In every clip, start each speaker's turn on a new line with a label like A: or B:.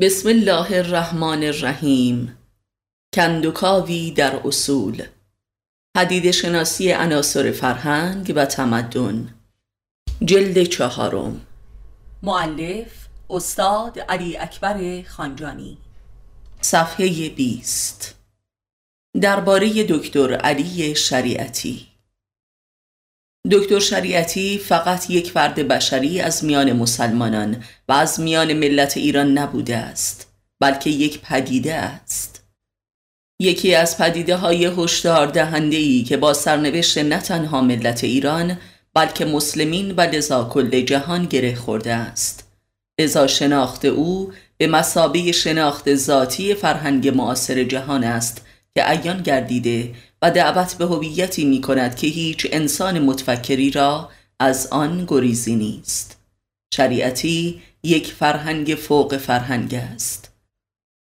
A: بسم الله الرحمن الرحیم. کندوکاوی در اصول. حدید شناسی عناصر فرهنگ و تمدن. جلد چهارم. معلف استاد علی اکبر خانجانی. صفحه 20 درباره دکتر علی شریعتی. دکتر شریعتی فقط یک فرد بشری از میان مسلمانان و از میان ملت ایران نبوده است بلکه یک پدیده است. یکی از پدیده های هشدار دهنده ای که با سرنوشت نه تنها ملت ایران بلکه مسلمین و لذا کل جهان گره خورده است. لذا شناخت او به مسابه شناخت ذاتی فرهنگ معاصر جهان است که عیان گردیده و دعوت به هویتی می کند که هیچ انسان متفکری را از آن گریزی نیست. شریعتی یک فرهنگ فوق فرهنگ است.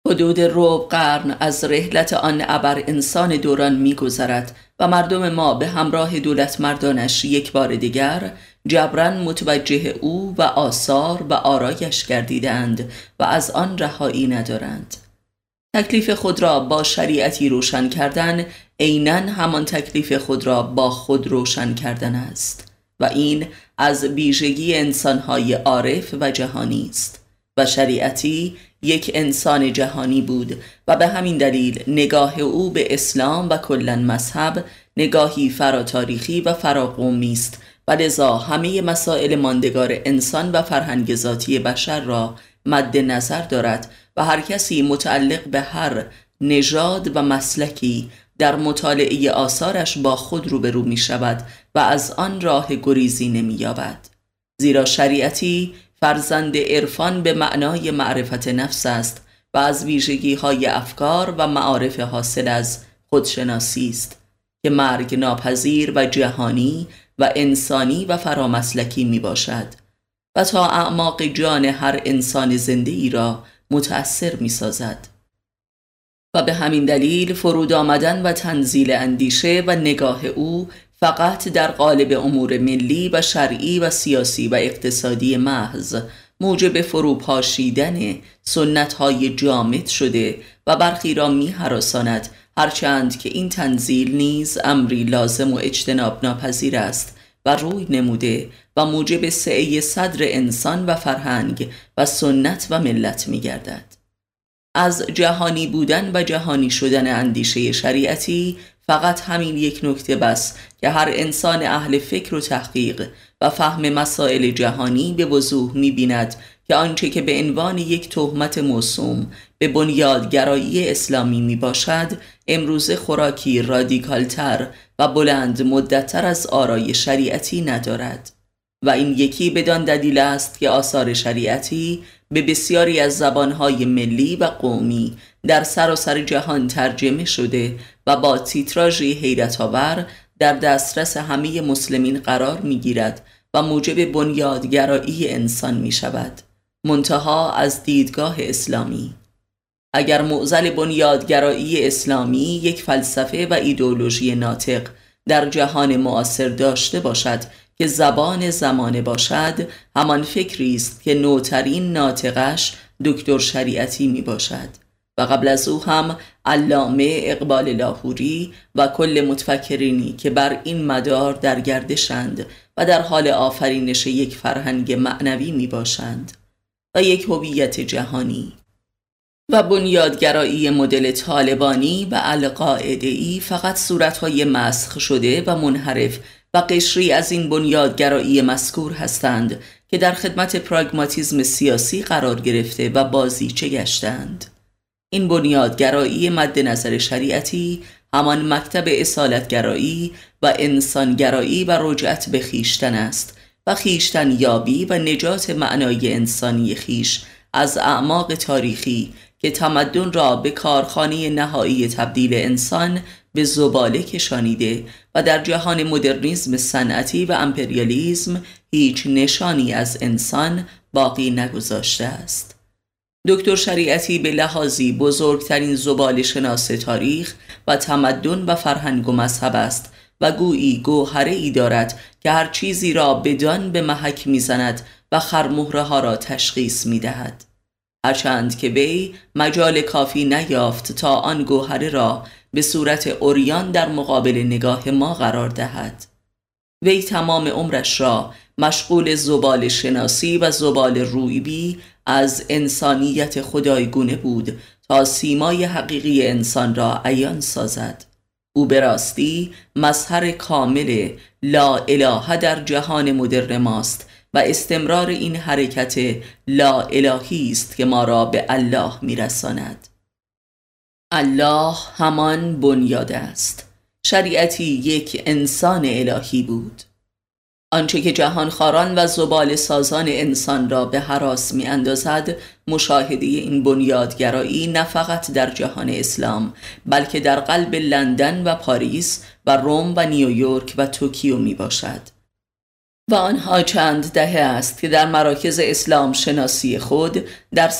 A: حدود روب قرن از رحلت آن ابر انسان دوران میگذرد و مردم ما به همراه دولت مردانش یک بار دیگر جبران متوجه او و آثار و آرایش گردیدند و از آن رهایی ندارند. تکلیف خود را با شریعتی روشن کردن عینا همان تکلیف خود را با خود روشن کردن است و این از ویژگی انسانهای عارف و جهانی است و شریعتی یک انسان جهانی بود و به همین دلیل نگاه او به اسلام و کلا مذهب نگاهی فراتاریخی و فراقومی است. و لذا همه مسائل ماندگار انسان و فرهنگ ذاتی بشر را مد نظر دارد و هر کسی متعلق به هر نژاد و مسلکی در مطالعه آثارش با خود روبرو می شود و از آن راه گریزی نمی یابد. زیرا شریعتی فرزند عرفان به معنای معرفت نفس است و از ویژگی های افکار و معارف حاصل از خودشناسی است که مرگ ناپذیر و جهانی و انسانی و فرامسلکی می باشد تا اعماق جان هر انسان زنده ای را متأثر می سازد. و به همین دلیل فرود آمدن و تنزیل اندیشه و نگاه او فقط در قالب امور ملی و شرعی و سیاسی و اقتصادی محض موجب فروپاشیدن سنت های جامد شده و برخی را می حراساند هرچند که این تنزیل نیز امری لازم و اجتناب ناپذیر است و روی نموده موجب سعی صدر انسان و فرهنگ و سنت و ملت می گردد. از جهانی بودن و جهانی شدن اندیشه شریعتی فقط همین یک نکته بس که هر انسان اهل فکر و تحقیق و فهم مسائل جهانی به وضوح می بیند که آنچه که به عنوان یک تهمت موسوم به بنیادگرایی اسلامی می باشد امروز خوراکی رادیکالتر و بلند مدتتر از آرای شریعتی ندارد و این یکی بدان دلیل است که آثار شریعتی به بسیاری از زبانهای ملی و قومی در سراسر سر جهان ترجمه شده و با تیتراژی حیرت آور در دسترس همه مسلمین قرار می گیرد و موجب بنیادگرایی انسان می شود منتها از دیدگاه اسلامی. اگر معزل بنیادگرایی اسلامی یک فلسفه و ایدولوژی ناطق در جهان معاصر داشته باشد که زبان زمانه باشد همان فکری است که نوترین ناطقش دکتر شریعتی می باشد و قبل از او هم علامه اقبال لاهوری و کل متفکرینی که بر این مدار در گردشند و در حال آفرینش یک فرهنگ معنوی می باشند و یک هویت جهانی. و بنیادگرایی مدل طالبانی و القاعده‌ای فقط صورتهای مسخ شده و منحرف و قشری از این بنیادگرایی مذکور هستند که در خدمت پراگماتیزم سیاسی قرار گرفته و بازیچه گشتند. این بنیادگرایی مد نظر شریعتی همان مکتب اصالتگرایی و انسانگرایی و رجعت به خیشتن است و خیشتن یابی و نجات معنای انسانی خیش از اعماق تاریخی که تمدن را به کارخانه نهایی تبدیل انسان به زباله کشانیده و در جهان مدرنیزم صنعتی و امپریالیزم هیچ نشانی از انسان باقی نگذاشته است دکتر شریعتی به لحاظی بزرگترین زبال شناس تاریخ و تمدن و فرهنگ و مذهب است و گویی گوهره ای دارد که هر چیزی را بدان به محک می‌زند و خرمهره ها را تشخیص می دهد. هرچند که وی مجال کافی نیافت تا آن گوهره را به صورت اوریان در مقابل نگاه ما قرار دهد. وی تمام عمرش را مشغول زبال شناسی و زبال رویبی از انسانیت خدایگونه بود تا سیمای حقیقی انسان را عیان سازد. او به راستی مظهر کامل لا اله در جهان مدرن ماست و استمرار این حرکت لا الهی است که ما را به الله میرساند. الله همان بنیاد است. شریعتی یک انسان الهی بود. آنچه که جهانخواران و زبال سازان انسان را به حراس می اندازد مشاهده این بنیادگرایی نه فقط در جهان اسلام بلکه در قلب لندن و پاریس و روم و نیویورک و توکیو می باشد و آنها چند دهه است که در مراکز اسلام شناسی خود در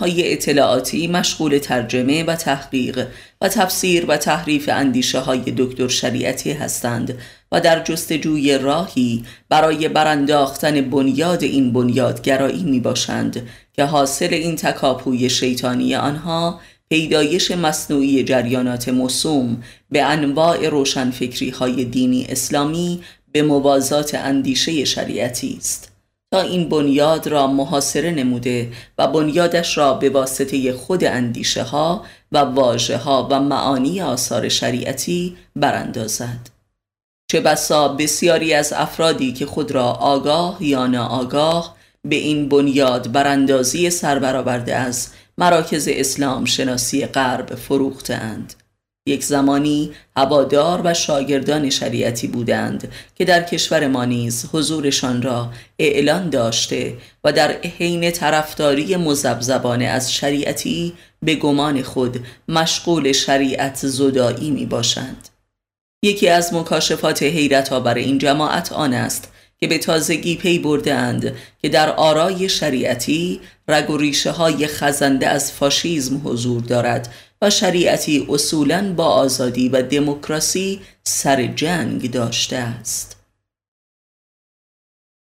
A: های اطلاعاتی مشغول ترجمه و تحقیق و تفسیر و تحریف اندیشه های دکتر شریعتی هستند و در جستجوی راهی برای برانداختن بنیاد این بنیادگرایی می باشند که حاصل این تکاپوی شیطانی آنها پیدایش مصنوعی جریانات مصوم به انواع روشنفکری های دینی اسلامی به موازات اندیشه شریعتی است تا این بنیاد را محاصره نموده و بنیادش را به واسطه خود اندیشه ها و واژه ها و معانی آثار شریعتی براندازد. چه بسا بسیاری از افرادی که خود را آگاه یا ناآگاه به این بنیاد براندازی سربرآورده از مراکز اسلام شناسی غرب فروختند یک زمانی هوادار و شاگردان شریعتی بودند که در کشور ما نیز حضورشان را اعلان داشته و در حین طرفداری مزبزبانه از شریعتی به گمان خود مشغول شریعت زدایی می باشند. یکی از مکاشفات حیرت بر این جماعت آن است که به تازگی پی بردهاند که در آرای شریعتی رگ و ریشه های خزنده از فاشیزم حضور دارد و شریعتی اصولا با آزادی و دموکراسی سر جنگ داشته است.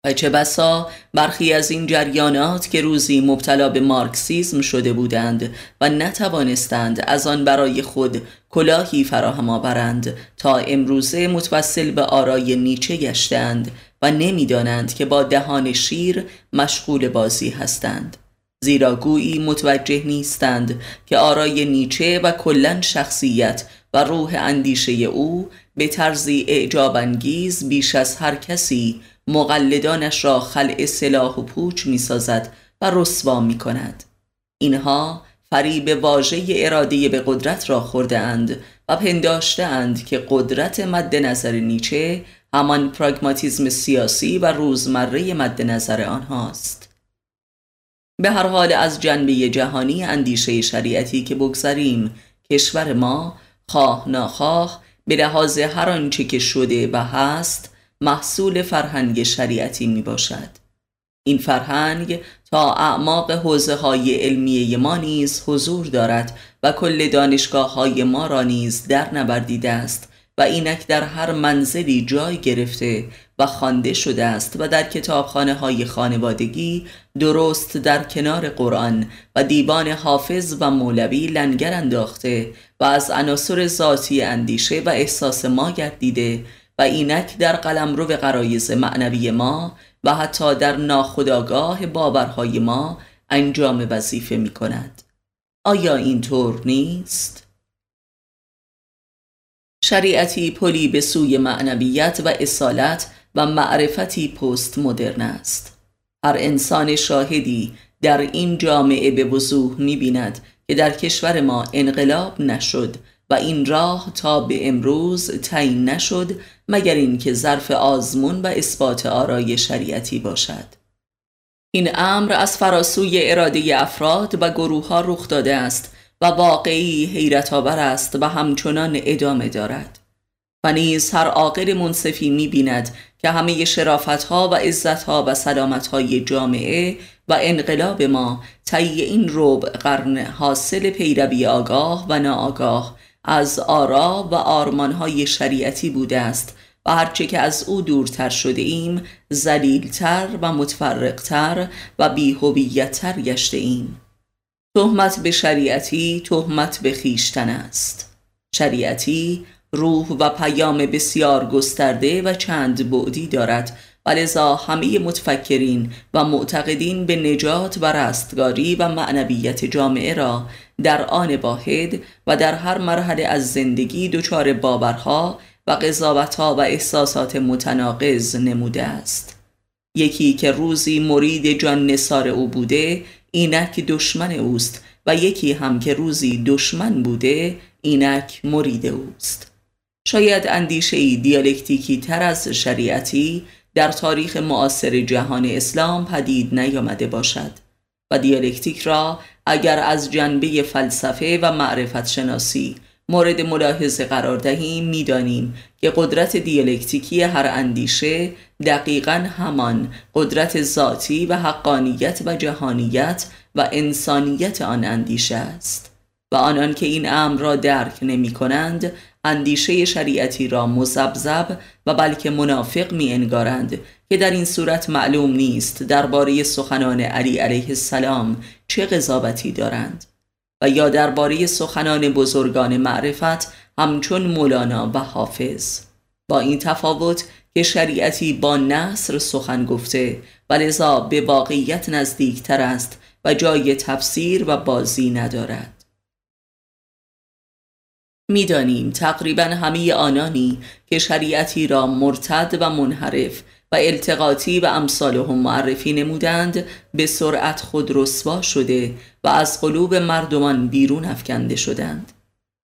A: و چه بسا برخی از این جریانات که روزی مبتلا به مارکسیزم شده بودند و نتوانستند از آن برای خود کلاهی فراهم آورند تا امروزه متوسل به آرای نیچه گشتند و نمی‌دانند که با دهان شیر مشغول بازی هستند. زیرا گویی متوجه نیستند که آرای نیچه و کلن شخصیت و روح اندیشه او به طرزی اعجاب انگیز بیش از هر کسی مقلدانش را خلع سلاح و پوچ می سازد و رسوا می کند اینها فریب واژه اراده به قدرت را خورده اند و پنداشته اند که قدرت مد نظر نیچه همان پراگماتیزم سیاسی و روزمره مد نظر آنهاست. به هر حال از جنبه جهانی اندیشه شریعتی که بگذریم کشور ما خواه ناخواه به لحاظ هر آنچه که شده و هست محصول فرهنگ شریعتی می باشد. این فرهنگ تا اعماق حوزه های علمیه ما نیز حضور دارد و کل دانشگاه های ما را نیز در نبردیده است. و اینک در هر منزلی جای گرفته و خوانده شده است و در کتابخانه های خانوادگی درست در کنار قرآن و دیوان حافظ و مولوی لنگر انداخته و از عناصر ذاتی اندیشه و احساس ما گردیده و اینک در قلمرو قرایز معنوی ما و حتی در ناخداگاه باورهای ما انجام وظیفه می کند آیا اینطور نیست؟ شریعتی پلی به سوی معنویت و اصالت و معرفتی پست مدرن است. هر انسان شاهدی در این جامعه به وضوح می بیند که در کشور ما انقلاب نشد و این راه تا به امروز تعیین نشد مگر اینکه ظرف آزمون و اثبات آرای شریعتی باشد. این امر از فراسوی اراده افراد و گروه ها رخ داده است و واقعی حیرت آور است و همچنان ادامه دارد. و نیز هر عاقل منصفی می بیند که همه شرافت ها و عزت ها و سلامت های جامعه و انقلاب ما طی این روب قرن حاصل پیروی آگاه و ناآگاه از آرا و آرمان های شریعتی بوده است و هرچه که از او دورتر شده ایم زلیلتر و متفرقتر و بیهویتتر گشته ایم. تهمت به شریعتی تهمت به خیشتن است. شریعتی روح و پیام بسیار گسترده و چند بعدی دارد. و لذا همه متفکرین و معتقدین به نجات و رستگاری و معنویت جامعه را در آن واحد و در هر مرحله از زندگی دچار باورها و قضاوتها و احساسات متناقض نموده است. یکی که روزی مرید جان نصار او بوده اینک دشمن اوست و یکی هم که روزی دشمن بوده اینک مرید اوست. شاید اندیشه ای دیالکتیکی تر از شریعتی در تاریخ معاصر جهان اسلام پدید نیامده باشد و دیالکتیک را اگر از جنبه فلسفه و معرفت شناسی مورد ملاحظه قرار دهیم می‌دانیم که قدرت دیالکتیکی هر اندیشه دقیقا همان قدرت ذاتی و حقانیت و جهانیت و انسانیت آن اندیشه است و آنان که این امر را درک نمی کنند اندیشه شریعتی را مزبزب و بلکه منافق می انگارند که در این صورت معلوم نیست درباره سخنان علی علیه السلام چه قضاوتی دارند. و یا درباره سخنان بزرگان معرفت همچون مولانا و حافظ. با این تفاوت که شریعتی با نصر سخن گفته و لذا به واقعیت نزدیکتر است و جای تفسیر و بازی ندارد. می‌دانیم تقریبا همه آنانی که شریعتی را مرتد و منحرف و التقاطی و امثالهم معرفی نمودند به سرعت خود رسوا شده و از قلوب مردمان بیرون افکنده شدند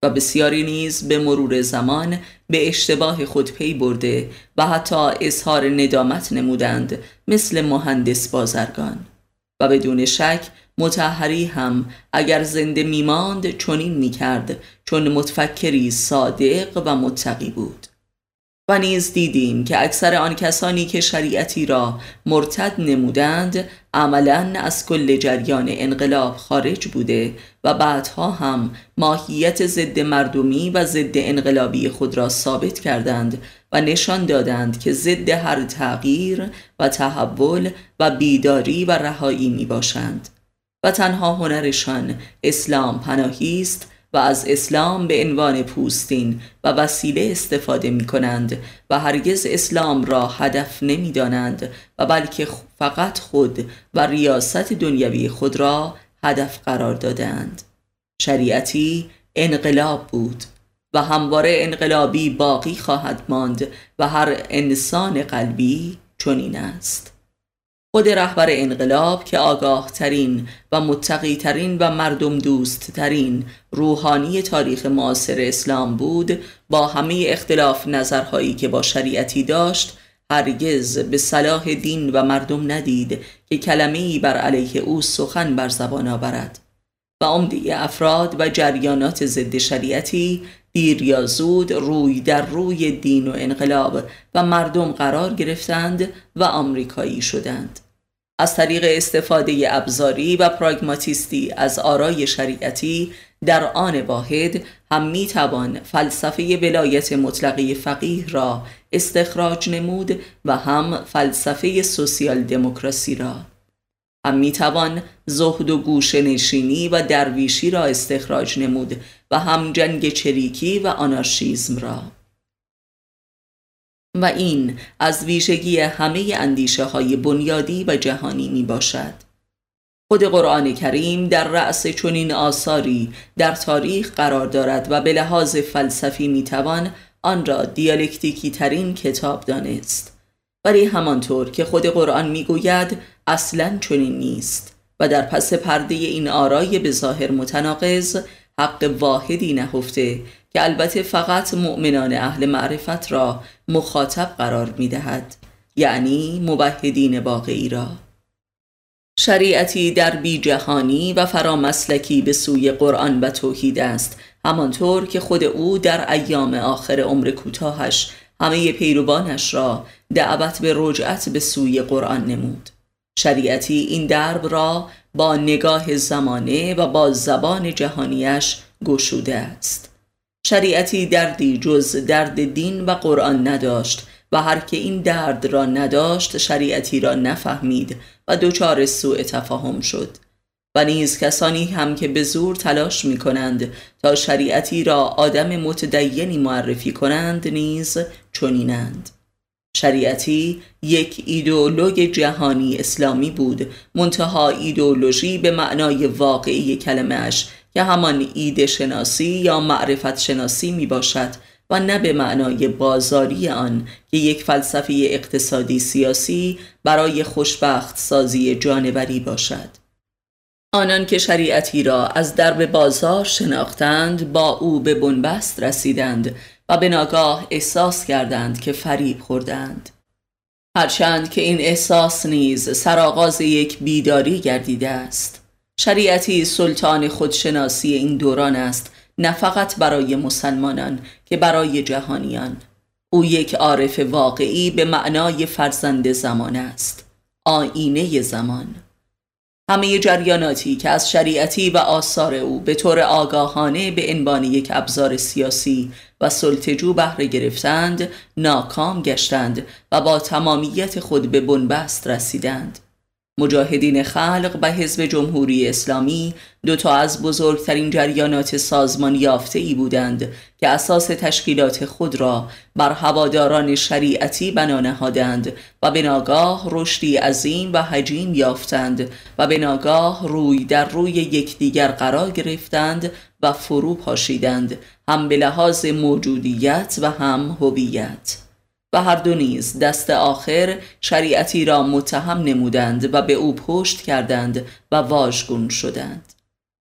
A: و بسیاری نیز به مرور زمان به اشتباه خود پی برده و حتی اظهار ندامت نمودند مثل مهندس بازرگان. و بدون شک متحری هم اگر زنده میماند چنین می‌کرد چون متفکری صادق و متقی بود. و نیز دیدیم که اکثر آن کسانی که شریعتی را مرتد نمودند عملا از کل جریان انقلاب خارج بوده و بعدها هم ماهیت ضد مردمی و ضد انقلابی خود را ثابت کردند و نشان دادند که ضد هر تغییر و تحول و بیداری و رهایی می باشند و تنها هنرشان اسلام پناهی است و از اسلام به عنوان پوستین و وسیله استفاده می کنند و هرگز اسلام را هدف نمی دانند و بلکه فقط خود و ریاست دنیوی خود را هدف قرار دادند شریعتی انقلاب بود و همواره انقلابی باقی خواهد ماند و هر انسان قلبی چنین است. خود رهبر انقلاب که آگاه ترین و متقی ترین و مردم دوست ترین روحانی تاریخ معاصر اسلام بود با همه اختلاف نظرهایی که با شریعتی داشت هرگز به صلاح دین و مردم ندید که کلمه بر علیه او سخن بر زبان آورد. و عمده افراد و جریانات ضد شریعتی دیر یا زود روی در روی دین و انقلاب و مردم قرار گرفتند و آمریکایی شدند. از طریق استفاده ابزاری و پراگماتیستی از آرای شریعتی در آن واحد هم می توان فلسفه ولایت مطلقه فقیه را استخراج نمود و هم فلسفه سوسیال دموکراسی را. هم می توان زهد و گوش نشینی و درویشی را استخراج نمود و هم جنگ چریکی و آنارشیزم را. و این از ویژگی همه اندیشه های بنیادی و جهانی می باشد خود قرآن کریم در رأس چنین آثاری در تاریخ قرار دارد و به لحاظ فلسفی می توان آن را دیالکتیکی ترین کتاب دانست. ولی همانطور که خود قرآن می گوید اصلا چنین نیست و در پس پرده این آرای به ظاهر متناقض حق واحدی نهفته که البته فقط مؤمنان اهل معرفت را مخاطب قرار می دهد یعنی موحدین واقعی را. شریعتی در بی جهانی و فرامسلکی به سوی قرآن و توحید است همانطور که خود او در ایام آخر عمر کوتاهش همه پیروانش را دعوت به رجعت به سوی قرآن نمود. شریعتی این درب را با نگاه زمانه و با زبان جهانیش گشوده است. شریعتی دردی جز درد دین و قرآن نداشت و هر که این درد را نداشت شریعتی را نفهمید و دچار سوء تفاهم شد. و نیز کسانی هم که به زور تلاش می کنند تا شریعتی را آدم متدینی معرفی کنند نیز چنینند. شریعتی یک ایدئولوگ جهانی اسلامی بود. منتها ایدئولوژی به معنای واقعی کلمهش که همان ایده شناسی یا معرفت شناسی می باشد و نه به معنای بازاری آن که یک فلسفه اقتصادی سیاسی برای خوشبخت سازی جانوری باشد. آنان که شریعتی را از درب بازار شناختند با او به بنبست رسیدند و به ناگاه احساس کردند که فریب خوردند. هرچند که این احساس نیز سرآغاز یک بیداری گردیده است. شریعتی سلطان خودشناسی این دوران است نه فقط برای مسلمانان که برای جهانیان. او یک عارف واقعی به معنای فرزند زمان است. آینه زمان. همه جریاناتی که از شریعتی و آثار او به طور آگاهانه به عنوان یک ابزار سیاسی و سلطجو بهره گرفتند ناکام گشتند و با تمامیت خود به بنبست رسیدند. مجاهدین خلق و حزب جمهوری اسلامی دو تا از بزرگترین جریانات سازمان یافته ای بودند که اساس تشکیلات خود را بر هواداران شریعتی بنا نهادند و به ناگاه رشدی عظیم و حجیم یافتند و به ناگاه روی در روی یکدیگر قرار گرفتند و فرو پاشیدند هم به لحاظ موجودیت و هم هویت. و هر دو نیز دست آخر شریعتی را متهم نمودند و به او پشت کردند و واژگون شدند.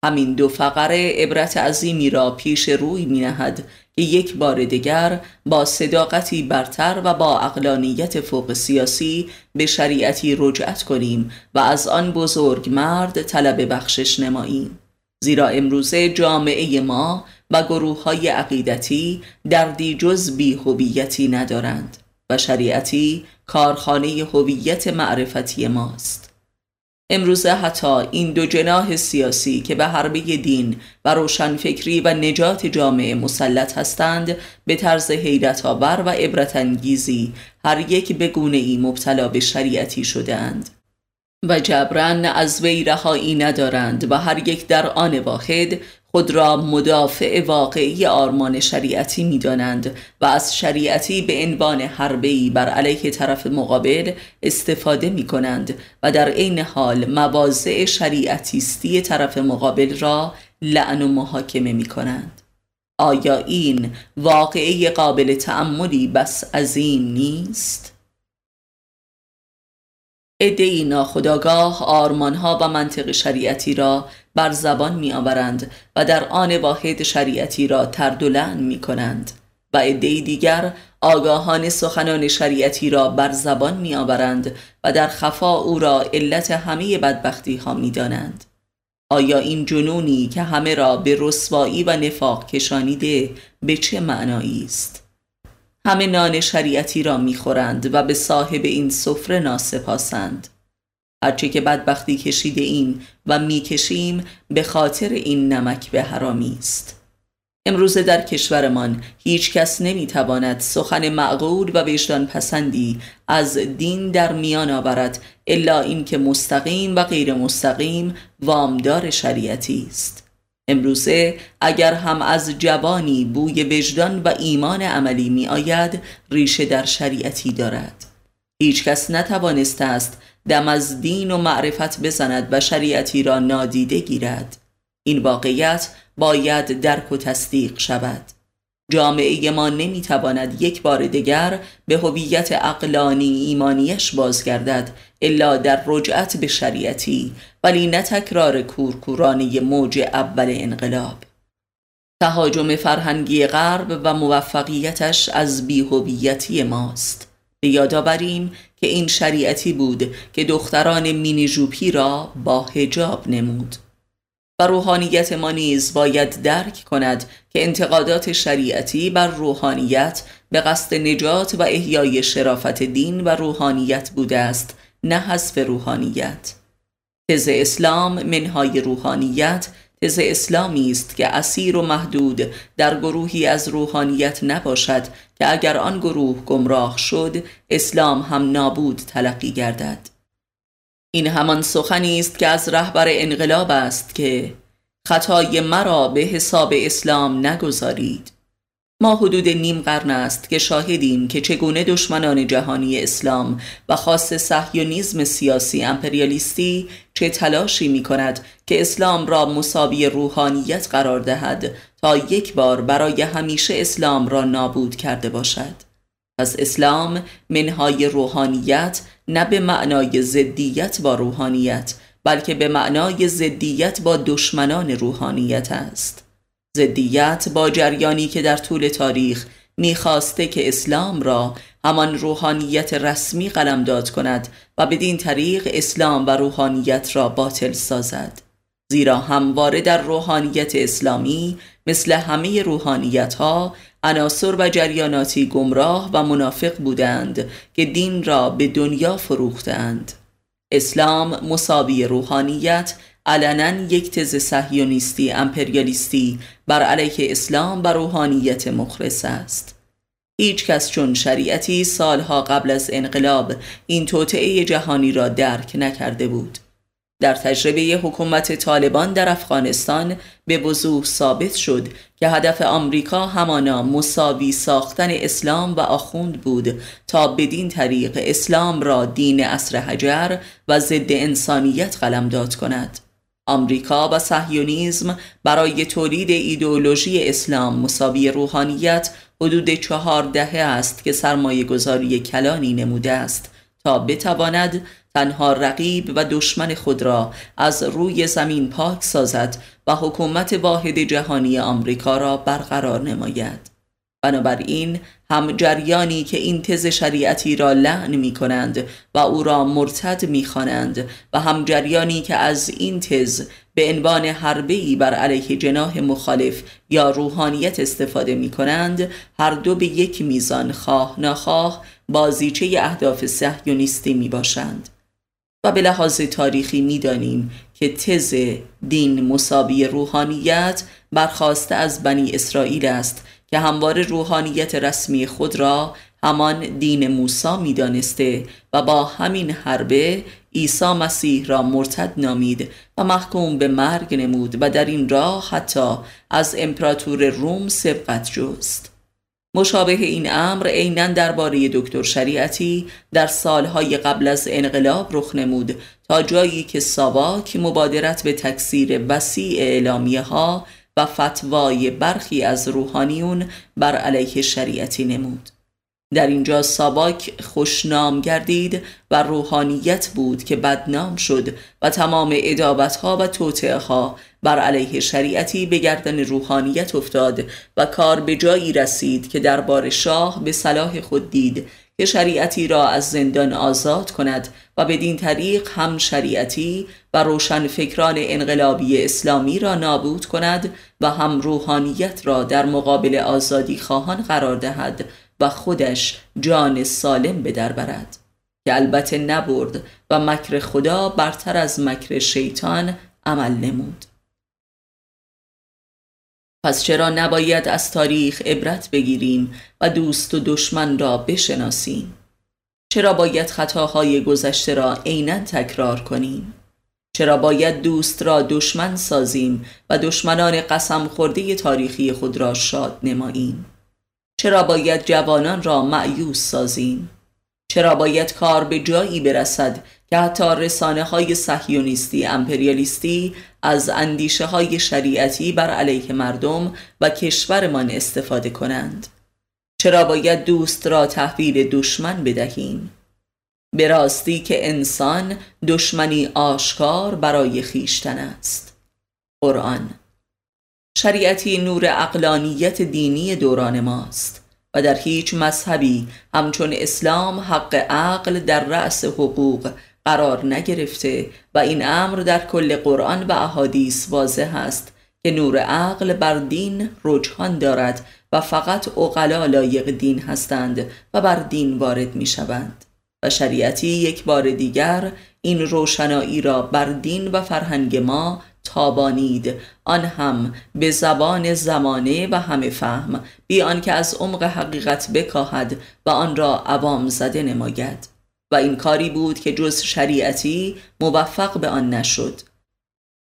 A: همین دو فقره عبرت عظیمی را پیش روی می نهد که یک بار دیگر با صداقتی برتر و با اقلانیت فوق سیاسی به شریعتی رجعت کنیم و از آن بزرگ مرد طلب بخشش نماییم. زیرا امروزه جامعه ما و گروه های عقیدتی دردی جز بی هویتی ندارند و شریعتی کارخانه هویت معرفتی ماست. امروزه حتی این دو جناح سیاسی که به حربه دین و روشنفکری و نجات جامعه مسلط هستند به طرز حیرت آور و عبرت انگیزی هر یک به گونه ای مبتلا به شریعتی شدهاند. و جبران از وی رهایی ندارند و هر یک در آن واحد خود را مدافع واقعی آرمان شریعتی می دانند و از شریعتی به عنوان حربه‌ای بر علیه طرف مقابل استفاده می کنند و در عین حال مواضع شریعتیستی طرف مقابل را لعن و محاکمه می کنند آیا این واقعی قابل تعملی بس عظیم نیست؟ ادهی ناخداگاه آرمانها و منطق شریعتی را بر زبان می آورند و در آن واحد شریعتی را تردلن می کنند و عده دیگر آگاهان سخنان شریعتی را بر زبان می آورند و در خفا او را علت همه بدبختی ها می دانند. آیا این جنونی که همه را به رسوایی و نفاق کشانیده به چه معنایی است؟ همه نان شریعتی را می‌خورند و به صاحب این سفره ناسپاسند هرچه که بدبختی کشیده این و می‌کشیم به خاطر این نمک به حرامی است. امروزه در کشورمان هیچ کس نمی‌تواند سخن معقول و وجدان پسندی از دین در میان آورد الا اینکه مستقیم و غیر مستقیم وامدار شریعتی است. امروزه اگر هم از جوانی بوی وجدان و ایمان عملی می آید ریشه در شریعتی دارد. هیچ کس نتوانسته است دم از دین و معرفت بزند و شریعتی را نادیده گیرد. این واقعیت باید درک و تصدیق شود. جامعه ما نمی‌تواند یک بار دیگر به هویت اقلانی ایمانیش بازگردد الا در رجعت به شریعتی ولی نه تکرار کورکورانه موج اول انقلاب. تهاجم فرهنگی غرب و موفقیتش از بیهویتی ماست. به یاد آوریم که این شریعتی بود که دختران مینی جوپی را با هجاب نمود. و روحانیت ما نیز باید درک کند که انتقادات شریعتی بر روحانیت به قصد نجات و احیای شرافت دین و روحانیت بوده است نه حذف روحانیت. تز اسلام منهای روحانیت تز اسلامی است که اسیر و محدود در گروهی از روحانیت نباشد که اگر آن گروه گمراه شد اسلام هم نابود تلقی گردد. این همان سخنی است که از رهبر انقلاب است که خطای مرا به حساب اسلام نگذارید. ما حدود نیم قرن است که شاهدیم که چگونه دشمنان جهانی اسلام و خاص صهیونیزم سیاسی امپریالیستی چه تلاشی می کند که اسلام را مساوی روحانیت قرار دهد تا یک بار برای همیشه اسلام را نابود کرده باشد؟ پس اسلام منهای روحانیت نه به معنای زدیت با روحانیت بلکه به معنای زدیت با دشمنان روحانیت است. زدیت با جریانی که در طول تاریخ می‌خواسته که اسلام را همان روحانیت رسمی قلمداد کند و بدین طریق اسلام و روحانیت را باطل سازد. زیرا همواره در روحانیت اسلامی مثل همه روحانیت ها عناصر و جریاناتی گمراه و منافق بودند که دین را به دنیا فروختند. اسلام مساوی روحانیت علنا یک تز صهیونیستی امپریالیستی بر علیه اسلام و روحانیت مخرس است. هیچ کس چون شریعتی سالها قبل از انقلاب این توطعه جهانی را درک نکرده بود. در تجربه حکومت طالبان در افغانستان به وضوح ثابت شد که هدف آمریکا همانا مساوی ساختن اسلام و آخوند بود تا بدین طریق اسلام را دین اصر حجر و ضد انسانیت قلمداد کند. آمریکا و صهیونیزم برای تولید ایدئولوژی اسلام مساوی روحانیت حدود چهار دهه است که سرمایه گذاری کلانی نموده است. تا بتواند تنها رقیب و دشمن خود را از روی زمین پاک سازد و حکومت واحد جهانی آمریکا را برقرار نماید. بنابراین هم جریانی که این تز شریعتی را لعن می کنند و او را مرتد می خوانند و هم جریانی که از این تز به عنوان حربه‌ای بر علیه جناح مخالف یا روحانیت استفاده می کنند هر دو به یک میزان خواه نخواه بازیچه اهداف سهیونیستی می باشند و به لحاظ تاریخی می‌دانیم که تز دین مساوی روحانیت برخواسته از بنی اسرائیل است که هموار روحانیت رسمی خود را همان دین موسی می‌دانسته و با همین حربه عیسی مسیح را مرتد نامید و محکوم به مرگ نمود و در این راه حتی از امپراتور روم سبقت جست. مشابه این امر عینا درباره دکتر شریعتی در سالهای قبل از انقلاب رخ نمود تا جایی که ساواک مبادرت به تکثیر وسیع اعلامیه ها و فتوای برخی از روحانیون بر علیه شریعتی نمود. در اینجا ساواک خوشنام گردید و روحانیت بود که بدنام شد و تمام ادابتها و توطعه ها بر علیه شریعتی به گردن روحانیت افتاد و کار به جایی رسید که دربار شاه به صلاح خود دید که شریعتی را از زندان آزاد کند و بدین طریق هم شریعتی و روشن فکران انقلابی اسلامی را نابود کند و هم روحانیت را در مقابل آزادی خواهان قرار دهد و خودش جان سالم به در برد که البته نبرد و مکر خدا برتر از مکر شیطان عمل نمود. پس چرا نباید از تاریخ عبرت بگیریم و دوست و دشمن را بشناسیم؟ چرا باید خطاهای گذشته را عینا تکرار کنیم؟ چرا باید دوست را دشمن سازیم و دشمنان قسم خورده تاریخی خود را شاد نماییم؟ چرا باید جوانان را معیوس سازیم؟ چرا باید کار به جایی برسد که حتی رسانه های صهیونیستی امپریالیستی از اندیشه های شریعتی بر علیه مردم و کشورمان استفاده کنند؟ چرا باید دوست را تحویل دشمن بدهیم؟ به راستی که انسان دشمنی آشکار برای خیشتن است. قرآن شریعتی نور اقلانیت دینی دوران ماست. و در هیچ مذهبی همچون اسلام حق عقل در رأس حقوق قرار نگرفته و این امر در کل قرآن و احادیث واضح است که نور عقل بر دین رجحان دارد و فقط اقلا لایق دین هستند و بر دین وارد می شوند و شریعتی یک بار دیگر این روشنایی را بر دین و فرهنگ ما تابانید. آن هم به زبان زمانه و همه فهم بیان که از عمق حقیقت بکاهد و آن را عوام زده نماید. و این کاری بود که جز شریعتی موفق به آن نشد.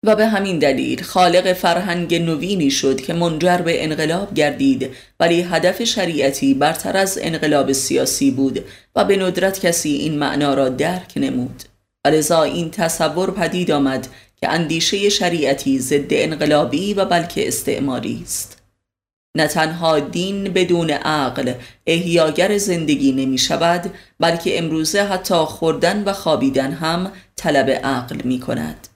A: و به همین دلیل خالق فرهنگ نوینی شد که منجر به انقلاب گردید ولی هدف شریعتی برتر از انقلاب سیاسی بود و به ندرت کسی این معنا را درک نمود. و این تصور پدید آمد که اندیشه شریعتی ضد انقلابی و بلکه استعماری است. نه تنها دین بدون عقل احیاگر زندگی نمی شود بلکه امروزه حتی خوردن و خوابیدن هم طلب عقل می کند.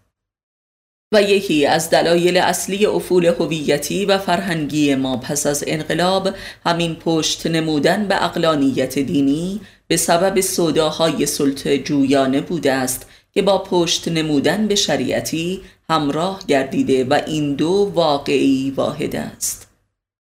A: و یکی از دلایل اصلی افول هویتی و فرهنگی ما پس از انقلاب همین پشت نمودن به اقلانیت دینی به سبب صداهای سلطه جویانه بوده است که با پشت نمودن به شریعتی همراه گردیده و این دو واقعی واحد است.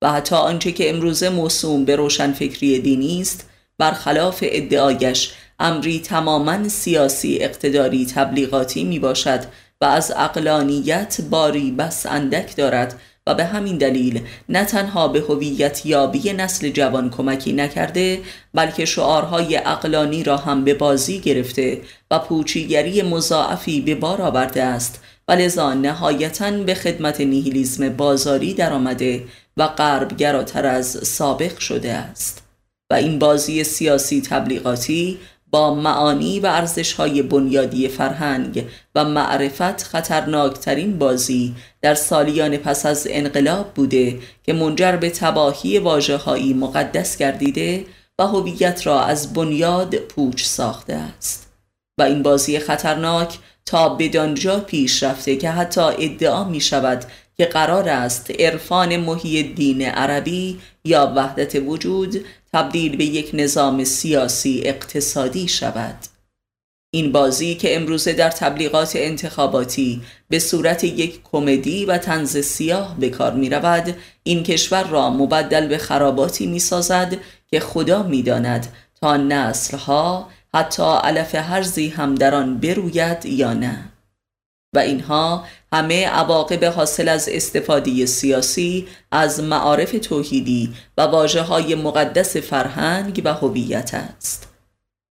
A: و حتی آنچه که امروزه موسوم به روشنفکری دینی است برخلاف ادعایش امری تماما سیاسی اقتداری تبلیغاتی می باشد و از اقلانیت باری بس اندک دارد و به همین دلیل نه تنها به هویت یابی نسل جوان کمکی نکرده بلکه شعارهای اقلانی را هم به بازی گرفته و پوچیگری مضاعفی به بار آورده است. و لذا نهایتا به خدمت نیهیلیزم بازاری درآمده و غربگراتر از سابق شده است. و این بازی سیاسی تبلیغاتی با معانی و ارزشهای بنیادی فرهنگ و معرفت خطرناکترین بازی در سالیان پس از انقلاب بوده که منجر به تباهی واجههایی مقدس گردیده و هویت را از بنیاد پوچ ساخته است. و این بازی خطرناک تا بدانجا پیش رفته که حتی ادعا می شود که قرار است عرفان محی دین عربی یا وحدت وجود تبدیل به یک نظام سیاسی اقتصادی شود. این بازی که امروزه در تبلیغات انتخاباتی به صورت یک کمدی و تنز سیاه به کار می رود این کشور را مبدل به خراباتی می سازد که خدا می داند تا نسلها حتی علف هرزی هم در آن بروید یا نه. و اینها همه عواقب حاصل از استفاده سیاسی از معارف توحیدی و واجه های مقدس فرهنگ و هویت است.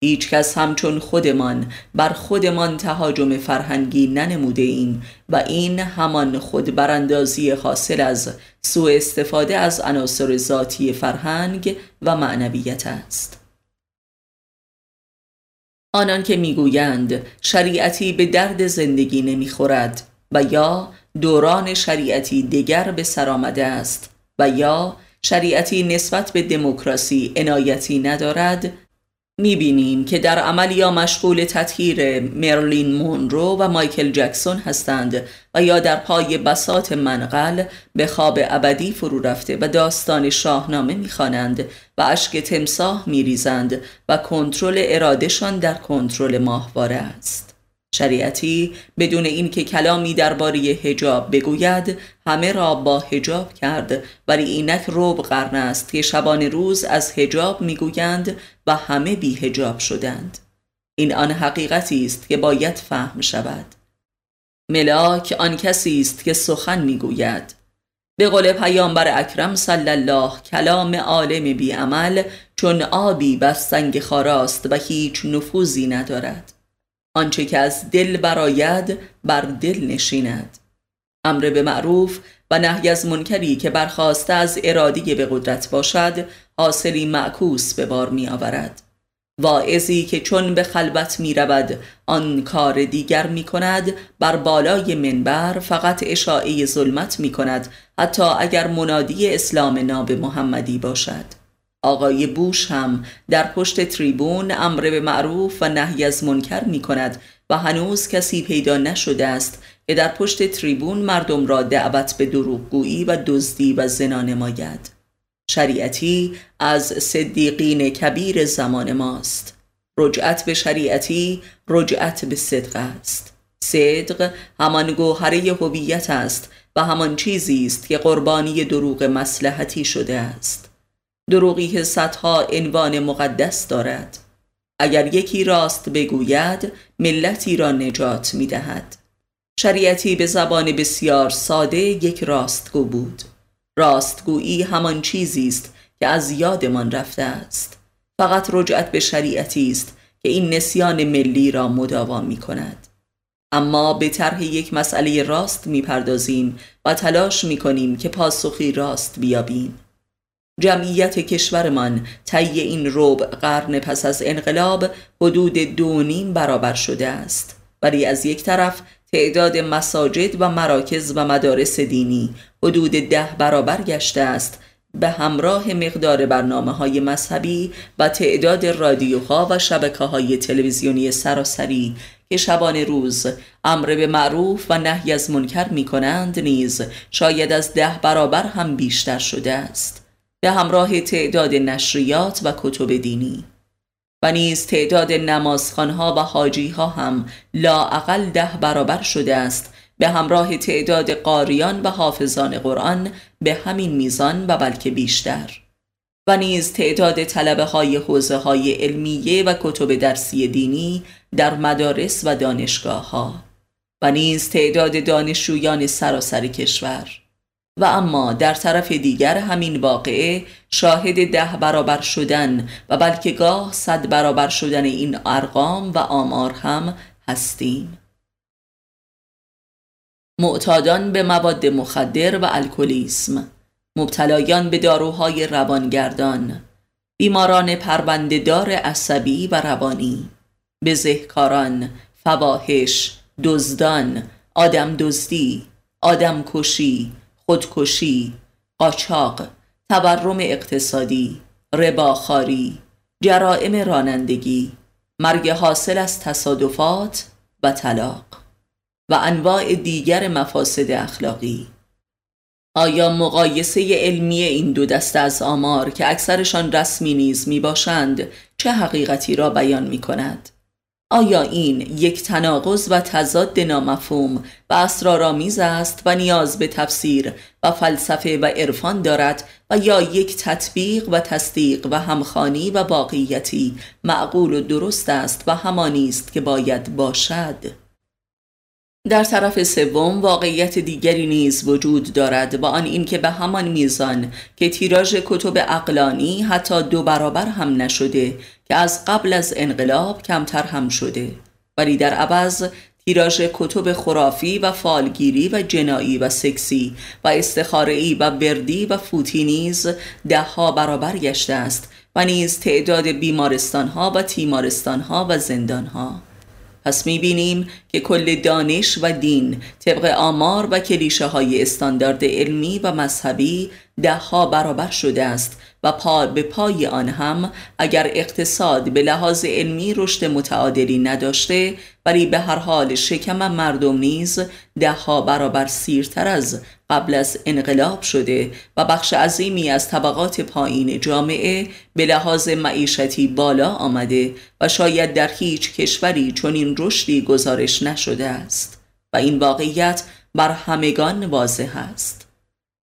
A: هیچ کس همچون خودمان بر خودمان تهاجم فرهنگی ننموده ایم و این همان خود براندازی حاصل از سوء استفاده از عناصر ذاتی فرهنگ و معنویت است. آنان که می‌گویند شریعتی به درد زندگی نمی‌خورد و یا دوران شریعتی دیگر به سر آمده است و یا شریعتی نسبت به دموکراسی عنایتی ندارد می‌بینیم که در عمل یا مشغول تطهیر مرلین مونرو و مایکل جکسون هستند و یا در پای بسات منقل به خواب ابدی فرو رفته و داستان شاهنامه می‌خوانند و اشک تمساه میریزند و کنترل ارادهشان در کنترل ماهواره است. شریعتی بدون اینکه کلامی درباره حجاب بگوید همه را با حجاب کرد. ولی اینک روب قرن است که شبان روز از حجاب می‌گویند و همه بی حجاب شدند. این آن حقیقتی است که باید فهم شود. ملاک آن کسی است که سخن می‌گوید. به قول پیامبر اکرم صلی الله کلام عالم بی عمل چون آبی بس سنگ خاراست و هیچ نفوذی ندارد. آنچه که از دل براید بر دل نشیند. امر به معروف و نهی از منکری که برخواسته از ارادی به قدرت باشد حاصلی معکوس به بار می آورد واعظی که چون به خلوت می رود آن کار دیگر می کند بر بالای منبر فقط اشاعه ظلمت می کند حتی اگر منادی اسلام ناب محمدی باشد. آقای بوش هم در پشت تریبون امر به معروف و نهی از منکر می کند و هنوز کسی پیدا نشده است که در پشت تریبون مردم را دعوت به دروغگویی و دزدی و زنا نماید. شریعتی از صدیقین کبیر زمان ماست. رجعت به شریعتی رجعت به صدق است. صدق همان گوهره هویت است و همان چیزی است که قربانی دروغ مسلحتی شده است. دروغی که صدها عنوان مقدس دارد. اگر یکی راست بگوید ملتی را نجات می دهد شریعتی به زبان بسیار ساده یک راستگو بود. راستگویی همان چیزی است که از یادمان رفته است. فقط رجعت به شریعتی است که این نسیان ملی را مداوا می کند اما به طرح یک مسئله راست می‌پردازیم و تلاش می‌کنیم که پاسخی راست بیابیم. جمعیت کشورمان طی این ربع قرن پس از انقلاب حدود دو نیم برابر شده است. ولی از یک طرف تعداد مساجد و مراکز و مدارس دینی حدود ده برابر گشته است. به همراه مقدار برنامه های مذهبی و تعداد رادیوها و شبکه های تلویزیونی سراسری که شبان روز امر به معروف و نهی از منکر می کنند نیز شاید از ده برابر هم بیشتر شده است. به همراه تعداد نشریات و کتب دینی. و نیز تعداد نمازخانها و حاجیها هم لااقل ده برابر شده است. به همراه تعداد قاریان و حافظان قرآن به همین میزان و بلکه بیشتر. و نیز تعداد طلبه های حوزه های علمیه و کتب درسی دینی در مدارس و دانشگاه ها و نیز تعداد دانشجویان سراسر کشور. و اما در طرف دیگر همین واقعه شاهد ده برابر شدن و بلکه گاه صد برابر شدن این ارقام و آمار هم هستیم. معتادان به مواد مخدر و الکلیسم مبتلایان به داروهای روانگردان بیماران پروندهدار عصبی و روانی بزهکاران فواهش دزدان آدم دزدی آدم کشی خودکشی قاچاق تورم اقتصادی رباخاری جرائم رانندگی مرگ حاصل از تصادفات و طلاق و انواع دیگر مفاسد اخلاقی آیا مقایسه علمی این دو دسته از آمار که اکثرشان رسمی نیز می باشند چه حقیقتی را بیان می کند؟ آیا این یک تناقض و تضاد نامفهوم و اسرارآمیز است و نیاز به تفسیر و فلسفه و عرفان دارد و یا یک تطبیق و تصدیق و همخانی و واقعیتی معقول و درست است و همانی است که باید باشد؟ در طرف سوم واقعیت دیگری نیز وجود دارد و آن اینکه به همان میزان که تیراژ کتب اقلانی حتی دو برابر هم نشده که از قبل از انقلاب کمتر هم شده. ولی در عوض تیراژ کتب خرافی و فالگیری و جنایی و سکسی و استخارهی و بردی و فوتی نیز دهها برابر گشته است و نیز تعداد بیمارستانها و تیمارستانها و زندانها. پس می‌بینیم که کل دانش و دین طبق آمار و کلیشه های استاندارد علمی و مذهبی دهها برابر شده است و پا به پای آن هم اگر اقتصاد به لحاظ علمی رشد متعادلی نداشته ولی به هر حال شکم مردم نیز دهها برابر سیرتر از قبل از انقلاب شده و بخش عظیمی از طبقات پایین جامعه به لحاظ معیشتی بالا آمده و شاید در هیچ کشوری چنین رشدی گزارش نشده است. و این واقعیت بر همگان واضح است.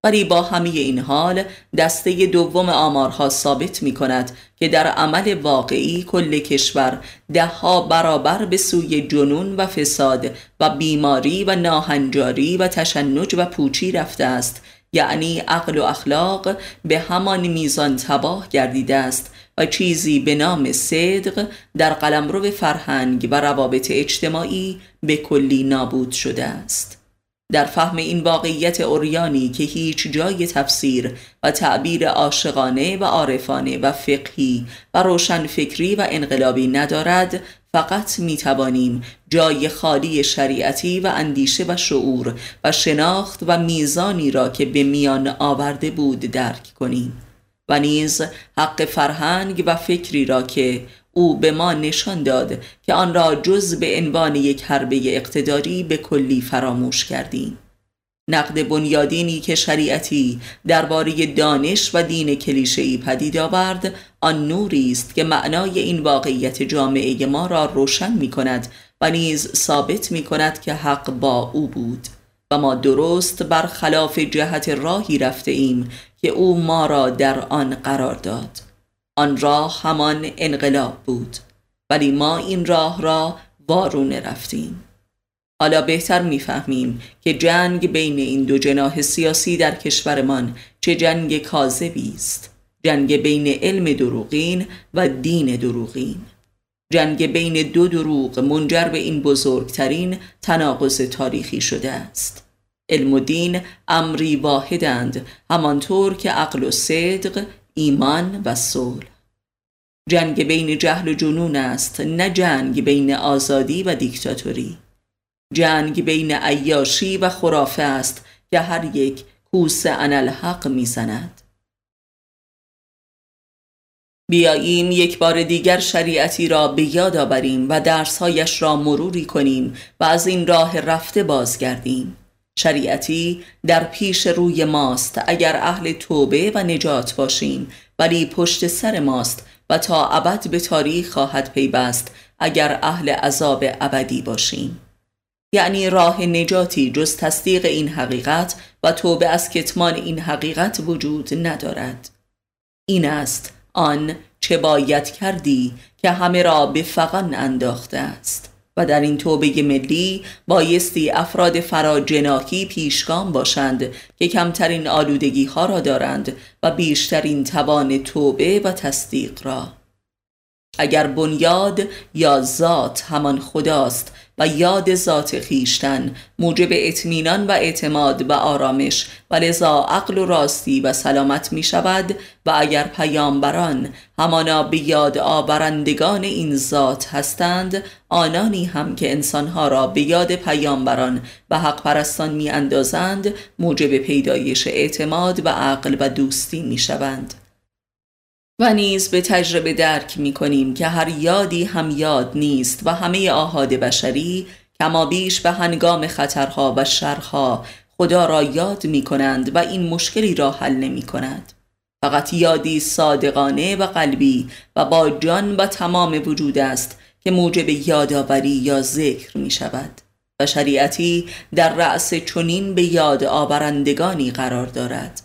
A: ولی با همه این حال دسته دوم آمارها ثابت می کند که در عمل واقعی کل کشور دهها برابر به سوی جنون و فساد و بیماری و ناهنجاری و تشنج و پوچی رفته است. یعنی عقل و اخلاق به همان میزان تباه گردیده است و چیزی به نام صدق در قلمرو فرهنگ و روابط اجتماعی به کلی نابود شده است. در فهم این واقعیت اوریانی که هیچ جای تفسیر و تعبیر عاشقانه و عارفانه و فقهی و روشنفکری و انقلابی ندارد فقط می توانیم جای خالی شریعتی و اندیشه و شعور و شناخت و میزانی را که به میان آورده بود درک کنیم. و نیز حق فرهنگ و فکری را که او به ما نشان داد که آن را جز به عنوان یک حربه اقتداری به کلی فراموش کردیم. نقد بنیادینی که شریعتی درباره دانش و دین کلیشه‌ای پدید آورد آن نوری است که معنای این واقعیت جامعه ما را روشن می کند و نیز ثابت می کند که حق با او بود و ما درست بر خلاف جهت راهی رفته ایم که او ما را در آن قرار داد. آن راه همان انقلاب بود ولی ما این راه را وارونه رفتیم. حالا بهتر می‌فهمیم که جنگ بین این دو جناح سیاسی در کشورمان چه جنگ کاذبی است. جنگ بین علم دروغین و دین دروغین. جنگ بین دو دروغ منجر به این بزرگترین تناقض تاریخی شده است. علم و دین امری واحدند همانطور که عقل و صدق ایمان و صلح. جنگ بین جهل و جنون است نه جنگ بین آزادی و دیکتاتوری. جنگ بین عیاشی و خرافه است که هر یک کوس انالحق می‌زند. بیاییم یک بار دیگر شریعتی را به یاد آوریم و درسهایش را مروری کنیم و از این راه رفته بازگردیم. شریعتی در پیش روی ماست اگر اهل توبه و نجات باشیم ولی پشت سر ماست و تا ابد به تاریخ خواهد پیوست اگر اهل عذاب ابدی باشیم. یعنی راه نجاتی جز تصدیق این حقیقت و توبه از کتمان این حقیقت وجود ندارد. این است آن چه باید کردی که همه را به فقن انداخته است. و در این توبه ملی بایستی افراد فراجناکی پیشگام باشند که کمترین آلودگی ها را دارند و بیشترین توان توبه و تصدیق را. اگر بنیاد یا ذات همان خداست و یاد ذات خیشتن موجب اطمینان و اعتماد و آرامش. و لذا عقل و راستی و سلامت می شود و اگر پیامبران همانا به یاد آورندگان این ذات هستند آنانی هم که انسانها را به یاد پیامبران و حق پرستان می اندازند موجب پیدایش اعتماد و عقل و دوستی می شوند. و نیز به تجربه درک می کنیم که هر یادی هم یاد نیست و همه آهاد بشری کما بیش به هنگام خطرها و شرها خدا را یاد می کنند و این مشکلی را حل نمی کند فقط یادی صادقانه و قلبی و با جان و تمام وجود است که موجب یادآوری یا ذکر می شود و شریعتی در رأس چنین به یاد آورندگانی قرار دارد.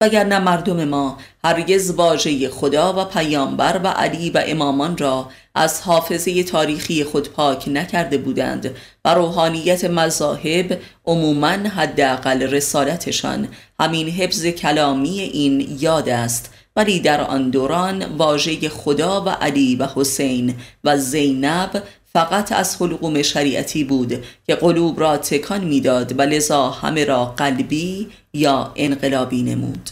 A: وگرنه مردم ما هرگز واژه خدا و پیامبر و علی و امامان را از حافظه تاریخی خود پاک نکرده بودند و روحانیت مذاهب عموما حداقل رسالتشان همین حفظ کلامی این یاد است. ولی در آن دوران واژه خدا و علی و حسین و زینب فقط از حلقوم شریعتی بود که قلوب را تکان می‌داد و لذا همه را قلبی یا انقلابی نمود.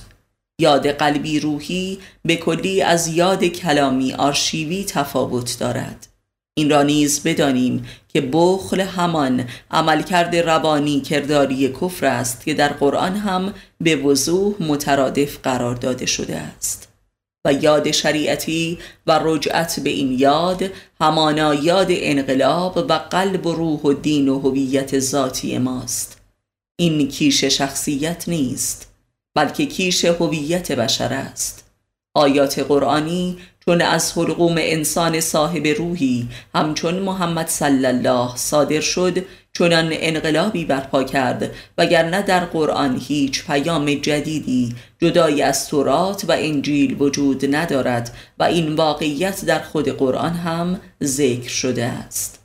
A: یاد قلبی روحی به کلی از یاد کلامی آرشیوی تفاوت دارد. این را نیز بدانیم که بخل همان عملکرد روانی کرداری کفر است که در قرآن هم به وضوح مترادف قرار داده شده است. و یاد شریعتی و رجعت به این یاد همانا یاد انقلاب و قلب و روح و دین و هویت ذاتی ماست. این کیش شخصیت نیست بلکه کیش هویت بشر است. آیات قرآنی چون از حلقوم انسان صاحب روحی همچون محمد صلی الله صادر شد چنان انقلابی برپا کرد وگرنه در قرآن هیچ پیام جدیدی جدای از تورات و انجیل وجود ندارد و این واقعیت در خود قرآن هم ذکر شده است.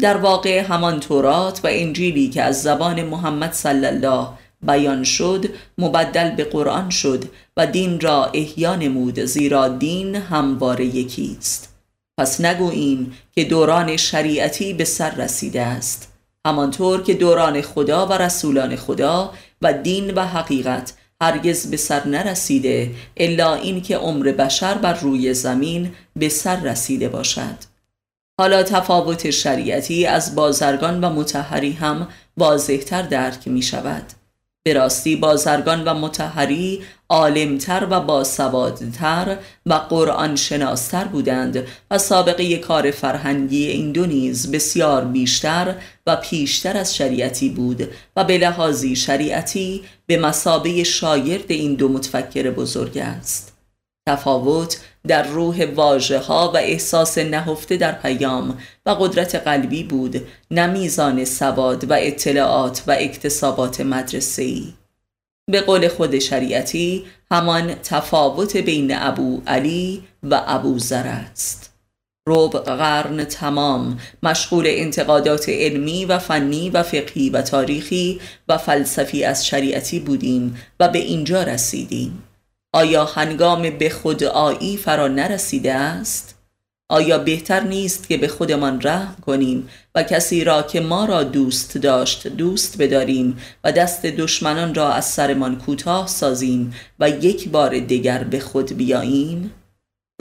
A: در واقع همان تورات و انجیلی که از زبان محمد صلی الله بیان شد مبدل به قرآن شد و دین را احیا نمود زیرا دین همواره یکی است. پس نگوییم که دوران شریعتی به سر رسیده است. همانطور که دوران خدا و رسولان خدا و دین و حقیقت هرگز به سر نرسیده الا اینکه عمر بشر بر روی زمین به سر رسیده باشد. حالا تفاوت شریعتی از بازرگان و متحری هم واضحتر درک می شود به راستی بازرگان و متحری عالمتر و باسوادتر و قرآن شناستر بودند و سابقه کار فرهنگی این دو نیز بسیار بیشتر و پیشتر از شریعتی بود و به لحاظی شریعتی به مسابه شاگرد این دو متفکر بزرگ است. تفاوت در روح واژه ها و احساس نهفته در پیام و قدرت قلبی بود نه میزان سواد و اطلاعات و اکتسابات مدرسه ای. به قول خود شریعتی همان تفاوت بین ابو علی و ابو است. ربع قرن تمام مشغول انتقادات علمی و فنی و فقهی و تاریخی و فلسفی از شریعتی بودیم و به اینجا رسیدیم آیا هنگام به خود آیی فرا نرسیده است؟ آیا بهتر نیست که به خودمان رحم کنیم و کسی را که ما را دوست داشت دوست بداریم و دست دشمنان را از سرمان کوتاه سازیم و یک بار دیگر به خود بیاییم؟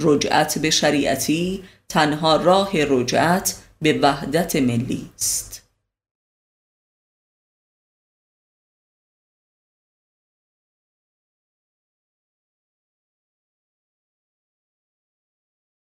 A: رجعت به شریعتی تنها راه رجعت به وحدت ملی است